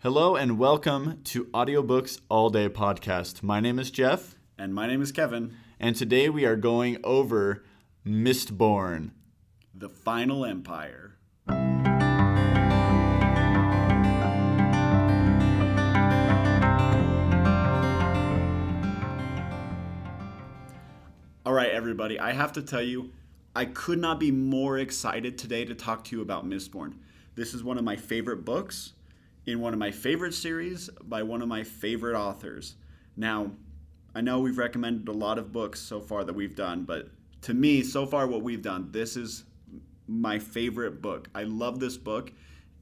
Hello and welcome to Audiobooks All Day podcast. My name is Jeff, And my name is Kevin, and today we are going over Mistborn. the Final Empire. All right, everybody, I have to tell you, I could not be more excited today to talk to you about Mistborn. This is one of my favorite books in one of my favorite series by one of my favorite authors. Now, I know we've recommended a lot of books so far that we've done, but to me, so far, what we've done, this is my favorite book. I love this book,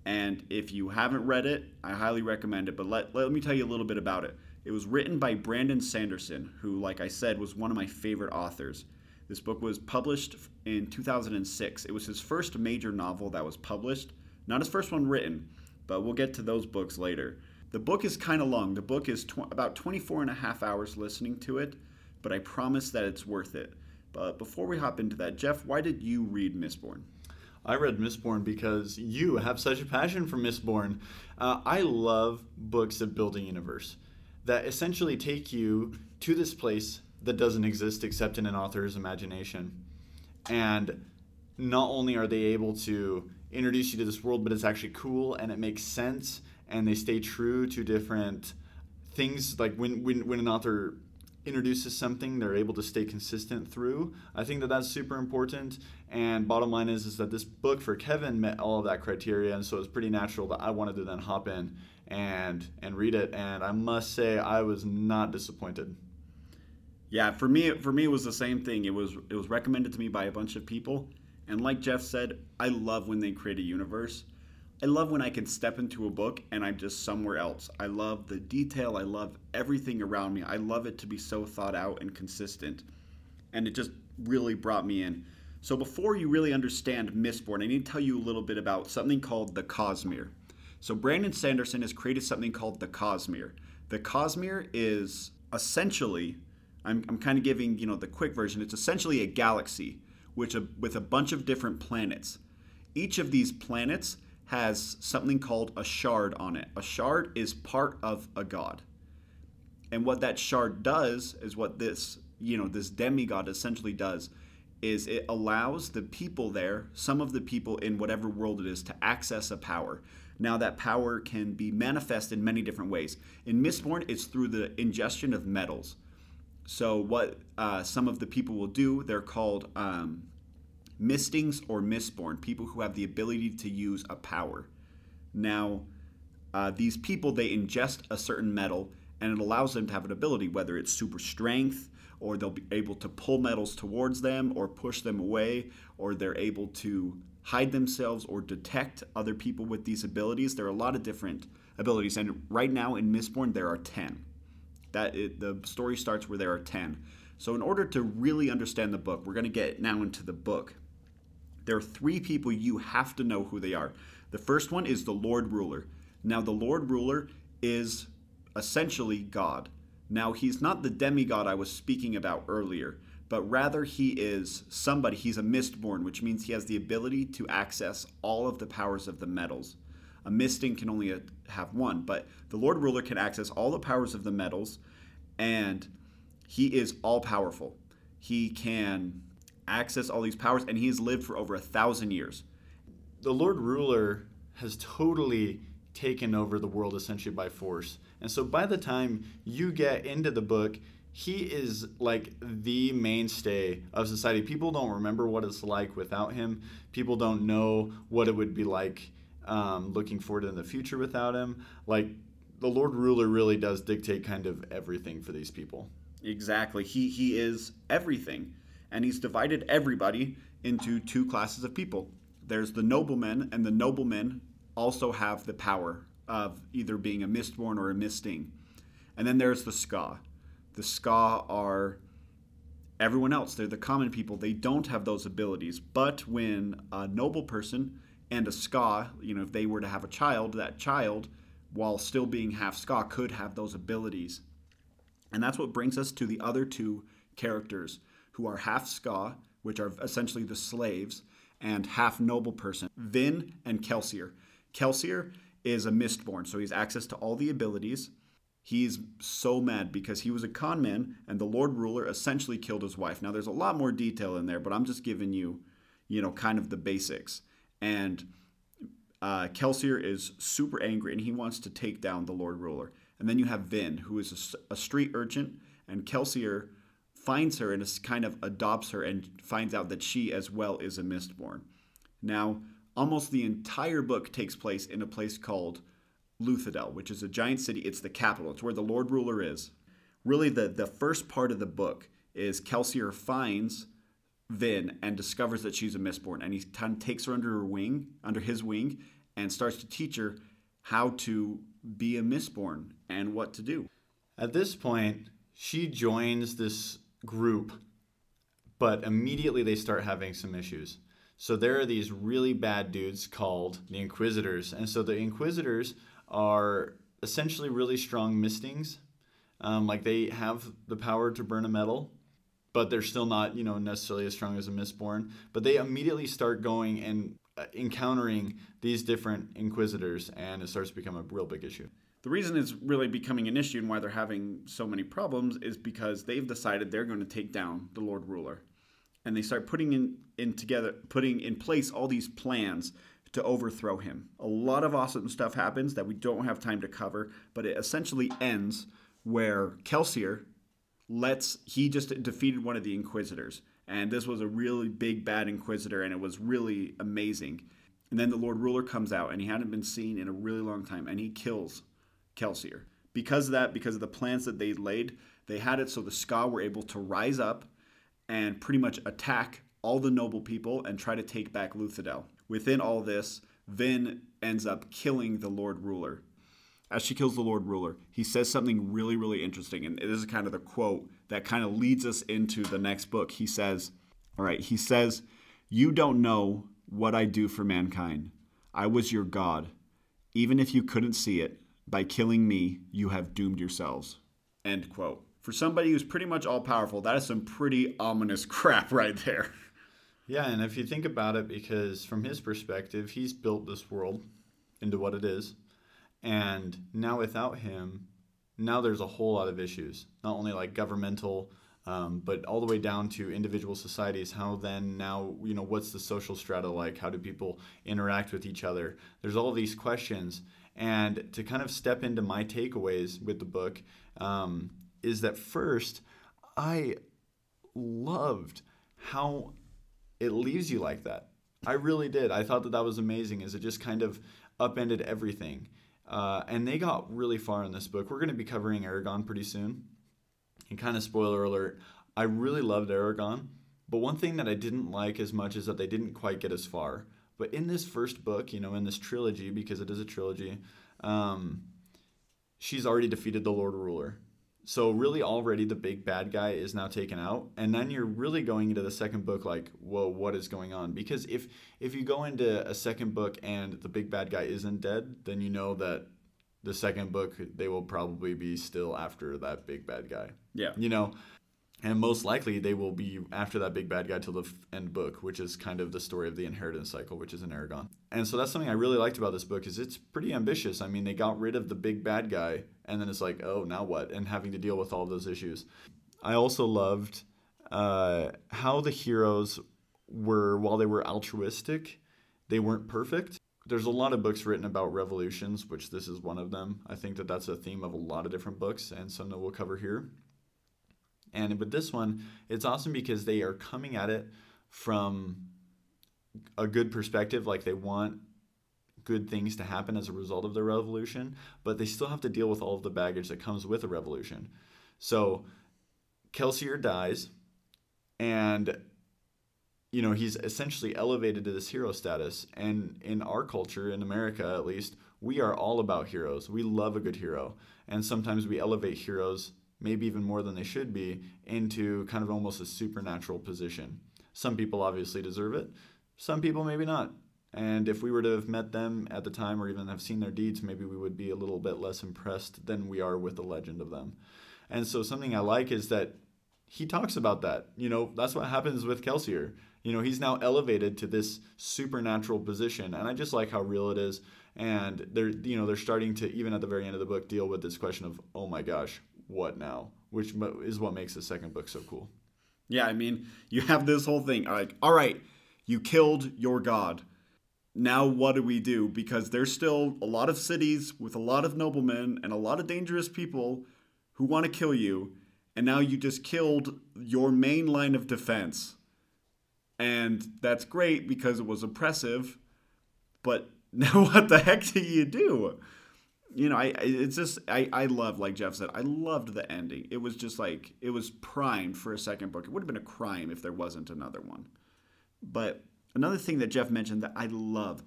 and if you haven't read it, I highly recommend it. But let, let me tell you a little bit about it. It was written by Brandon Sanderson, who, like I said, was one of my favorite authors. This book was published in 2006. It was his first major novel that was published, not his first one written, but we'll get to those books later. The book is kind of long. The book is tw- about 24 and a half hours listening to it, but I promise that it's worth it. But before we hop into that, Jeff, why did you read Mistborn? I read Mistborn because you have such a passion for Mistborn. Uh, I love books that build a universe that essentially take you to this place that doesn't exist except in an author's imagination. And not only are they able to introduce you to this world, but it's actually cool and it makes sense and they stay true to different things. Like when, when, when an author introduces something, they're able to stay consistent through. I think that that's super important. And bottom line is, is that this book for Kevin met all of that criteria, and so it's pretty natural that I wanted to then hop in and and read it. And I must say, I was not disappointed. Yeah, for me, for me, it was the same thing. It was it was recommended to me by a bunch of people, and like Jeff said, I love when they create a universe. I love when I can step into a book and I'm just somewhere else. I love the detail. I love everything around me. I love it to be so thought out and consistent, and it just really brought me in. So before you really understand Mistborn, I need to tell you a little bit about something called the Cosmere. So Brandon Sanderson has created something called the Cosmere. The Cosmere is essentially, I'm, I'm kind of giving you know the quick version. It's essentially a galaxy, which a, with a bunch of different planets. Each of these planets has something called a shard on it. A shard is part of a god, and what that shard does is what this you know this demigod essentially does is it allows the people there, some of the people in whatever world it is, to access a power. Now, that power can be manifest in many different ways. In Mistborn, it's through the ingestion of metals. So, what uh, some of the people will do, they're called um, mistings or mistborn, people who have the ability to use a power. Now, uh, these people, they ingest a certain metal and it allows them to have an ability, whether it's super strength, or they'll be able to pull metals towards them or push them away, or they're able to hide themselves or detect other people with these abilities. There are a lot of different abilities, and right now in Mistborn there are ten. That it, the story starts where there are ten. So in order to really understand the book, we're going to get now into the book. There are three people you have to know who they are. The first one is the Lord Ruler. Now the Lord Ruler is essentially God. Now, he's not the demigod I was speaking about earlier, but rather he is somebody, he's a mistborn, which means he has the ability to access all of the powers of the metals. A misting can only uh, have one, but the Lord Ruler can access all the powers of the metals, and he is all powerful. He can access all these powers, and he has lived for over a thousand years. The Lord Ruler has totally taken over the world essentially by force. And so by the time you get into the book, he is like the mainstay of society. People don't remember what it's like without him. People don't know what it would be like um, looking forward in the future without him. Like the Lord Ruler really does dictate kind of everything for these people. Exactly. He he is everything. And he's divided everybody into two classes of people. There's the noblemen, and the noblemen also have the power of either being a mistborn or a misting. And then there's the Skaa. The Skaa are everyone else. They're the common people. They don't have those abilities. But when a noble person and a Skaa, you know, if they were to have a child, that child, while still being half Skaa, could have those abilities. And that's what brings us to the other two characters who are half Skaa, which are essentially the slaves, and half noble person, Vin and Kelsier. Kelsier is a Mistborn, so he has access to all the abilities. He's so mad because he was a con man and the Lord Ruler essentially killed his wife. Now, there's a lot more detail in there, but I'm just giving you, you know, kind of the basics. And uh, Kelsier is super angry and he wants to take down the Lord Ruler. And then you have Vin, who is a, a street urchin, and Kelsier finds her and kind of adopts her and finds out that she as well is a Mistborn. Now, almost the entire book takes place in a place called Luthadel, which is a giant city. It's the capital. It's where the Lord Ruler is. Really, the, the first part of the book is Kelsier finds Vin and discovers that she's a Mistborn, and he of takes her under her wing, under his wing, and starts to teach her how to be a Mistborn and what to do. At this point, she joins this group, but immediately they start having some issues. So there are these really bad dudes called the Inquisitors. And so the Inquisitors are essentially really strong mistings. Um, like they have the power to burn a metal, but they're still not, you know, necessarily as strong as a Mistborn. But they immediately start going and uh, encountering these different Inquisitors, and it starts to become a real big issue. The reason it's really becoming an issue and why they're having so many problems is because they've decided they're going to take down the Lord Ruler. And they start putting in, in together putting in place all these plans to overthrow him. A lot of awesome stuff happens that we don't have time to cover, but it essentially ends where Kelsier lets he just defeated one of the inquisitors. And this was a really big bad inquisitor and it was really amazing. And then the Lord Ruler comes out and he hadn't been seen in a really long time and he kills Kelsier. Because of that, because of the plans that they laid, they had it so the Skaa were able to rise up and pretty much attack all the noble people and try to take back Luthadel. Within all this, Vin ends up killing the Lord Ruler. As she kills the Lord Ruler, he says something really, really interesting. And this is kind of the quote that kind of leads us into the next book. He says, All right, he says, You don't know what I do for mankind. I was your God. Even if you couldn't see it, by killing me, you have doomed yourselves. End quote. For somebody who's pretty much all powerful, that is some pretty ominous crap right there. Yeah, and if you think about it, because from his perspective, he's built this world into what it is. And now without him, now there's a whole lot of issues, not only like governmental, um, but all the way down to individual societies. How then now, you know, what's the social strata like? How do people interact with each other? There's all these questions. And to kind of step into my takeaways with the book um, is that first, I loved how it leaves you like that. I really did. I thought that that was amazing as it just kind of upended everything. Uh, and they got really far in this book. We're going to be covering Eragon pretty soon. And kind of spoiler alert, I really loved Eragon, But one thing that I didn't like as much is that they didn't quite get as far. But in this first book, you know, in this trilogy, because it is a trilogy, um, she's already defeated the Lord Ruler. So really, already the big bad guy is now taken out, and then you're really going into the second book like, whoa, what is going on? Because if if you go into a second book and the big bad guy isn't dead, then you know that the second book they will probably be still after that big bad guy. Yeah. You know, and most likely they will be after that big bad guy till the end book which is kind of the story of the inheritance cycle which is in Eragon. And so that's something i really liked about this book is it's pretty ambitious. I mean they got rid of the big bad guy and then it's like oh now what? And having to deal with all those issues. I also loved uh, how the heroes were while they were altruistic they weren't perfect. There's a lot of books written about revolutions which this is one of them. I think that that's a theme of a lot of different books and some that we'll cover here and with this one, it's awesome because they are coming at it from a good perspective, like they want good things to happen as a result of the revolution, but they still have to deal with all of the baggage that comes with a revolution. So Kelsier dies, and you know he's essentially elevated to this hero status. And in our culture, in America at least, we are all about heroes. We love a good hero, and sometimes we elevate heroes maybe even more than they should be, into kind of almost a supernatural position. Some people obviously deserve it, some people maybe not. And if we were to have met them at the time or even have seen their deeds, maybe we would be a little bit less impressed than we are with the legend of them. And so something I like is that he talks about that. You know, that's what happens with Kelsier. You know, he's now elevated to this supernatural position, and I just like how real it is. And they're, you know, they're starting to even at the very end of the book deal with this question of, oh my gosh, what now? Which is what makes the second book so cool. Yeah, I mean, you have this whole thing like, all right, you killed your god. Now what do we do? Because there's still a lot of cities with a lot of noblemen and a lot of dangerous people who want to kill you, and now you just killed your main line of defense. And that's great because it was oppressive, but now what the heck do you do? You know, I it's just I I love like Jeff said, I loved the ending. It was just like it was primed for a second book. It would have been a crime if there wasn't another one. But another thing that Jeff mentioned that I love,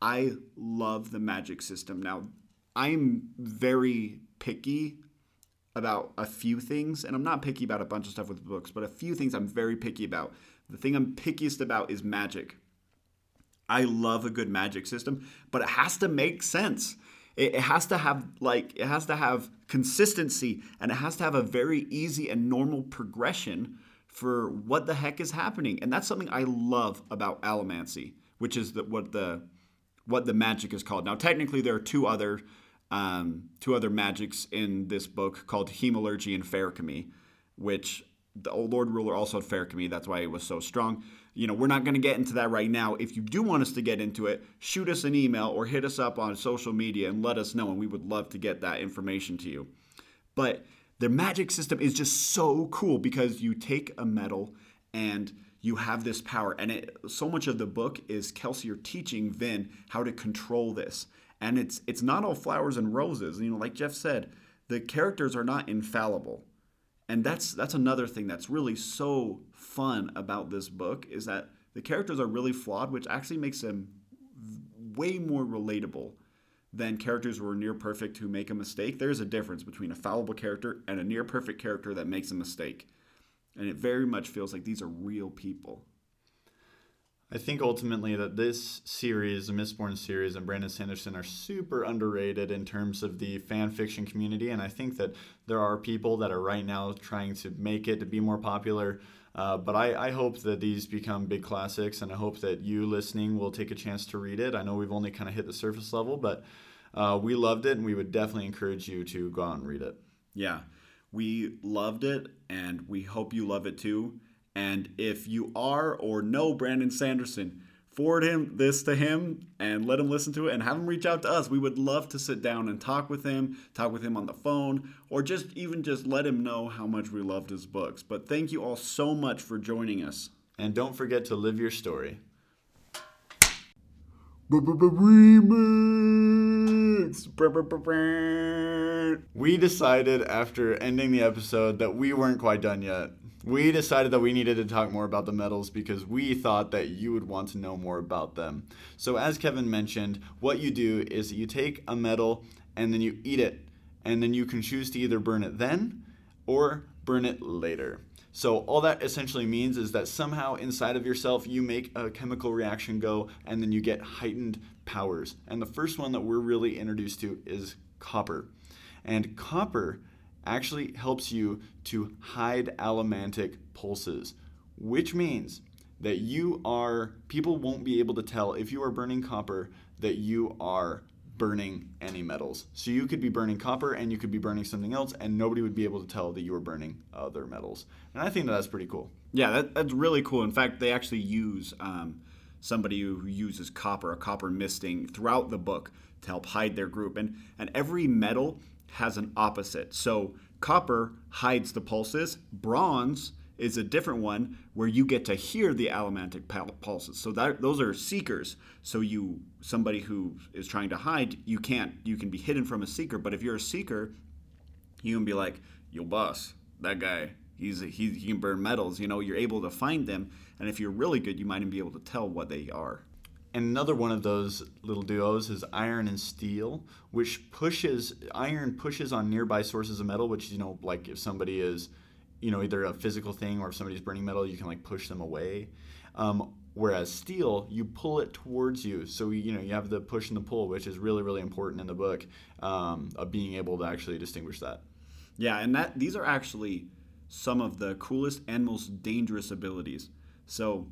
I love the magic system. Now, I'm very picky about a few things, and I'm not picky about a bunch of stuff with books, but a few things I'm very picky about. The thing I'm pickiest about is magic. I love a good magic system, but it has to make sense. It, it has to have like it has to have consistency and it has to have a very easy and normal progression for what the heck is happening. And that's something I love about allomancy, which is the, what the what the magic is called. Now, technically, there are two other um, two other magics in this book called Hemalurgy and Feruchemy, which the old Lord Ruler also had Feruchemy. That's why he was so strong you know, we're not going to get into that right now. If you do want us to get into it, shoot us an email or hit us up on social media and let us know, and we would love to get that information to you. But the magic system is just so cool because you take a metal and you have this power. And it, so much of the book is Kelsier teaching Vin how to control this. And it's it's not all flowers and roses. You know, like Jeff said, the characters are not infallible and that's that's another thing that's really so fun about this book is that the characters are really flawed which actually makes them way more relatable than characters who are near perfect who make a mistake. There's a difference between a fallible character and a near perfect character that makes a mistake. And it very much feels like these are real people I think ultimately that this series, the Mistborn series, and Brandon Sanderson are super underrated in terms of the fan fiction community. And I think that there are people that are right now trying to make it to be more popular. Uh, but I, I hope that these become big classics, and I hope that you listening will take a chance to read it. I know we've only kind of hit the surface level, but uh, we loved it, and we would definitely encourage you to go out and read it. Yeah, we loved it, and we hope you love it too. And if you are or know Brandon Sanderson, forward him this to him and let him listen to it and have him reach out to us. We would love to sit down and talk with him, talk with him on the phone, or just even just let him know how much we loved his books. But thank you all so much for joining us. And don't forget to live your story. Remix. We decided after ending the episode that we weren't quite done yet we decided that we needed to talk more about the metals because we thought that you would want to know more about them. So, as Kevin mentioned, what you do is you take a metal and then you eat it, and then you can choose to either burn it then or burn it later. So, all that essentially means is that somehow inside of yourself you make a chemical reaction go and then you get heightened powers. And the first one that we're really introduced to is copper. And copper actually helps you to hide allomantic pulses, which means that you are, people won't be able to tell if you are burning copper that you are burning any metals. So you could be burning copper and you could be burning something else, and nobody would be able to tell that you were burning other metals. And I think that that's pretty cool. Yeah, that, that's really cool. In fact, they actually use um, somebody who uses copper, a copper misting, throughout the book to help hide their group. And and every metal has an opposite. So copper hides the pulses. Bronze is a different one where you get to hear the allomantic pulses. So that those are seekers. So you somebody who is trying to hide, you can't you can be hidden from a seeker, but if you're a seeker, you can be like, "Yo boss, that guy, he's he, he can burn metals." You know, you're able to find them, and if you're really good, you might even be able to tell what they are. And another one of those little duos is iron and steel, which pushes iron pushes on nearby sources of metal, which you know, like if somebody is, you know, either a physical thing or if somebody's burning metal, you can like push them away. Um, whereas steel, you pull it towards you, so you know you have the push and the pull, which is really really important in the book um, of being able to actually distinguish that. Yeah, and that these are actually some of the coolest and most dangerous abilities. So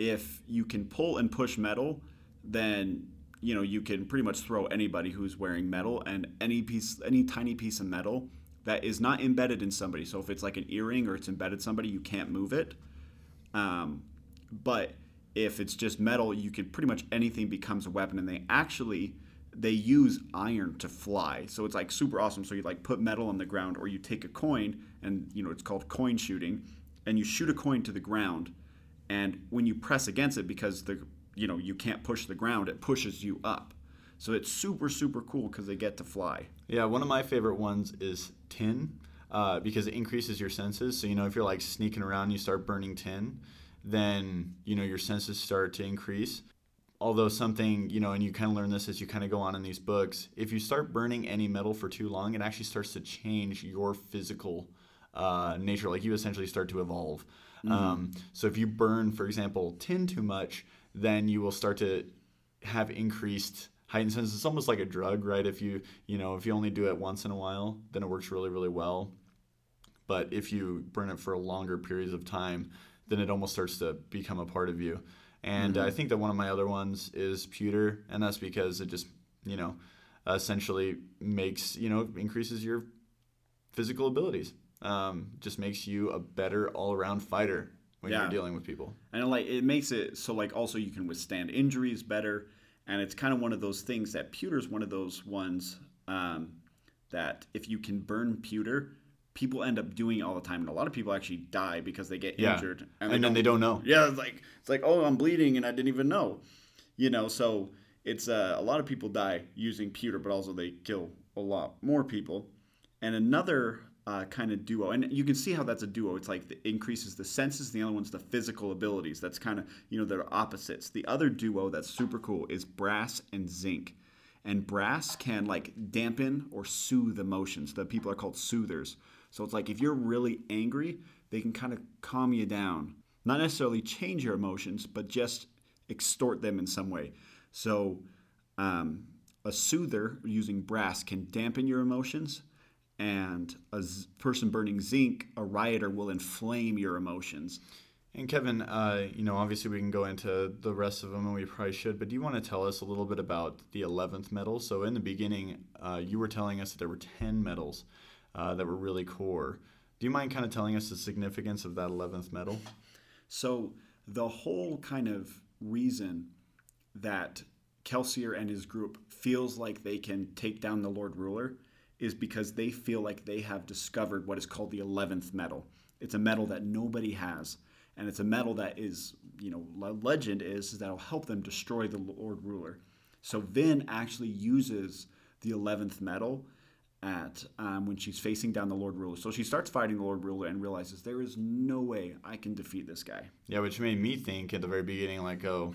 if you can pull and push metal, then you know you can pretty much throw anybody who's wearing metal and any piece, any tiny piece of metal that is not embedded in somebody. So if it's like an earring or it's embedded somebody, you can't move it. Um, but if it's just metal, you can pretty much anything becomes a weapon, and they actually they use iron to fly. So it's like super awesome. So you like put metal on the ground, or you take a coin, and you know it's called coin shooting, and you shoot a coin to the ground, and when you press against it, because the you know you can't push the ground, it pushes you up. So it's super super cool because they get to fly. Yeah, one of my favorite ones is tin. Uh, because it increases your senses. So you know, if you're like sneaking around, and you start burning tin, then you know your senses start to increase although something you know and you kind of learn this as you kind of go on in these books if you start burning any metal for too long it actually starts to change your physical uh, nature like you essentially start to evolve mm-hmm. um, so if you burn for example tin too much then you will start to have increased heightened senses it's almost like a drug right if you you know if you only do it once in a while then it works really really well but if you burn it for longer periods of time then it almost starts to become a part of you and mm-hmm. I think that one of my other ones is pewter, and that's because it just, you know, essentially makes, you know, increases your physical abilities. Um, just makes you a better all around fighter when yeah. you're dealing with people. And like it makes it so like also you can withstand injuries better. And it's kind of one of those things that pewter is one of those ones um, that if you can burn pewter, people end up doing it all the time, and a lot of people actually die because they get yeah. injured, and, and then they don't know. Yeah, it's like it's like oh, I'm bleeding, and I didn't even know, you know. So it's uh, a lot of people die using pewter, but also they kill a lot more people. And another uh, kind of duo, and you can see how that's a duo. It's like it increases the senses. The other one's the physical abilities. That's kind of you know they're opposites. The other duo that's super cool is brass and zinc. And brass can like dampen or soothe emotions. The people are called soothers. So it's like if you're really angry, they can kind of calm you down. Not necessarily change your emotions, but just extort them in some way. So um, a soother using brass can dampen your emotions, and a z- person burning zinc, a rioter, will inflame your emotions. And Kevin, uh, you know, obviously we can go into the rest of them, and we probably should. But do you want to tell us a little bit about the eleventh metal? So in the beginning, uh, you were telling us that there were ten metals uh, that were really core. Do you mind kind of telling us the significance of that 11th metal? So, the whole kind of reason that Kelsier and his group feels like they can take down the Lord Ruler is because they feel like they have discovered what is called the 11th metal. It's a metal that nobody has, and it's a metal that is, you know, legend is, is that'll help them destroy the Lord Ruler. So Vin actually uses the 11th metal at um, when she's facing down the Lord Ruler. So she starts fighting the Lord Ruler and realizes there is no way I can defeat this guy. Yeah, which made me think at the very beginning, like, oh,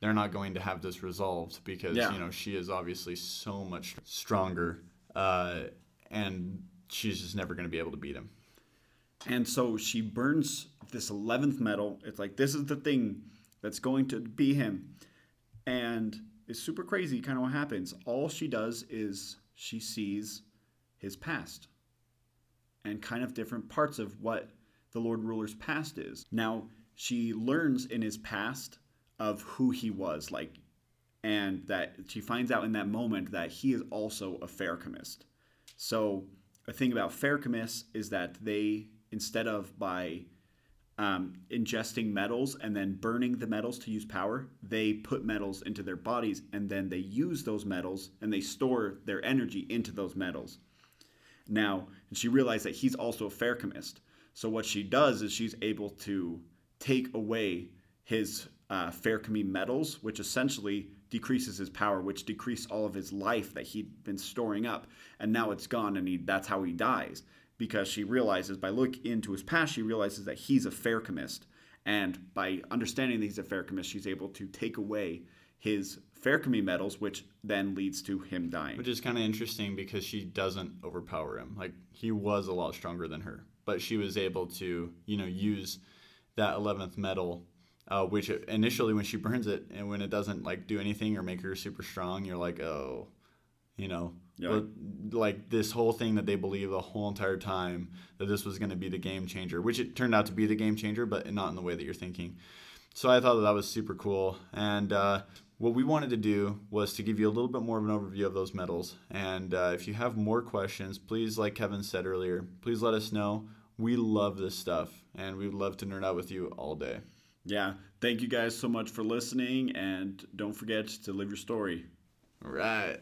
they're not going to have this resolved because yeah. you know she is obviously so much stronger, uh, and she's just never going to be able to beat him. And so she burns this eleventh metal. It's like this is the thing that's going to be him, and it's super crazy. Kind of what happens. All she does is she sees his past and kind of different parts of what the Lord Ruler's past is. Now, she learns in his past of who he was, like, and that she finds out in that moment that he is also a Feruchemist. So, a thing about fair chemists is that they, instead of by um, ingesting metals and then burning the metals to use power, they put metals into their bodies and then they use those metals and they store their energy into those metals. Now, and she realized that he's also a Feruchemist. So what she does is she's able to take away his uh, Feruchemy metals, which essentially decreases his power, which decreased all of his life that he'd been storing up, and now it's gone, and he, that's how he dies. Because she realizes by looking into his past, she realizes that he's a Feruchemist, and by understanding that he's a Feruchemist, she's able to take away his Feruchemy metals, which then leads to him dying. Which is kind of interesting because she doesn't overpower him. Like he was a lot stronger than her, but she was able to, you know, use that eleventh metal, uh, which initially when she burns it and when it doesn't like do anything or make her super strong, you're like, oh, you know, yeah. like this whole thing that they believe the whole entire time that this was going to be the game changer, which it turned out to be the game changer, but not in the way that you're thinking. So I thought that, that was super cool. And uh, what we wanted to do was to give you a little bit more of an overview of those metals. And uh, if you have more questions, please, like Kevin said earlier, please let us know. We love this stuff and we'd love to nerd out with you all day. Yeah. Thank you guys so much for listening. And don't forget to live your story. All right.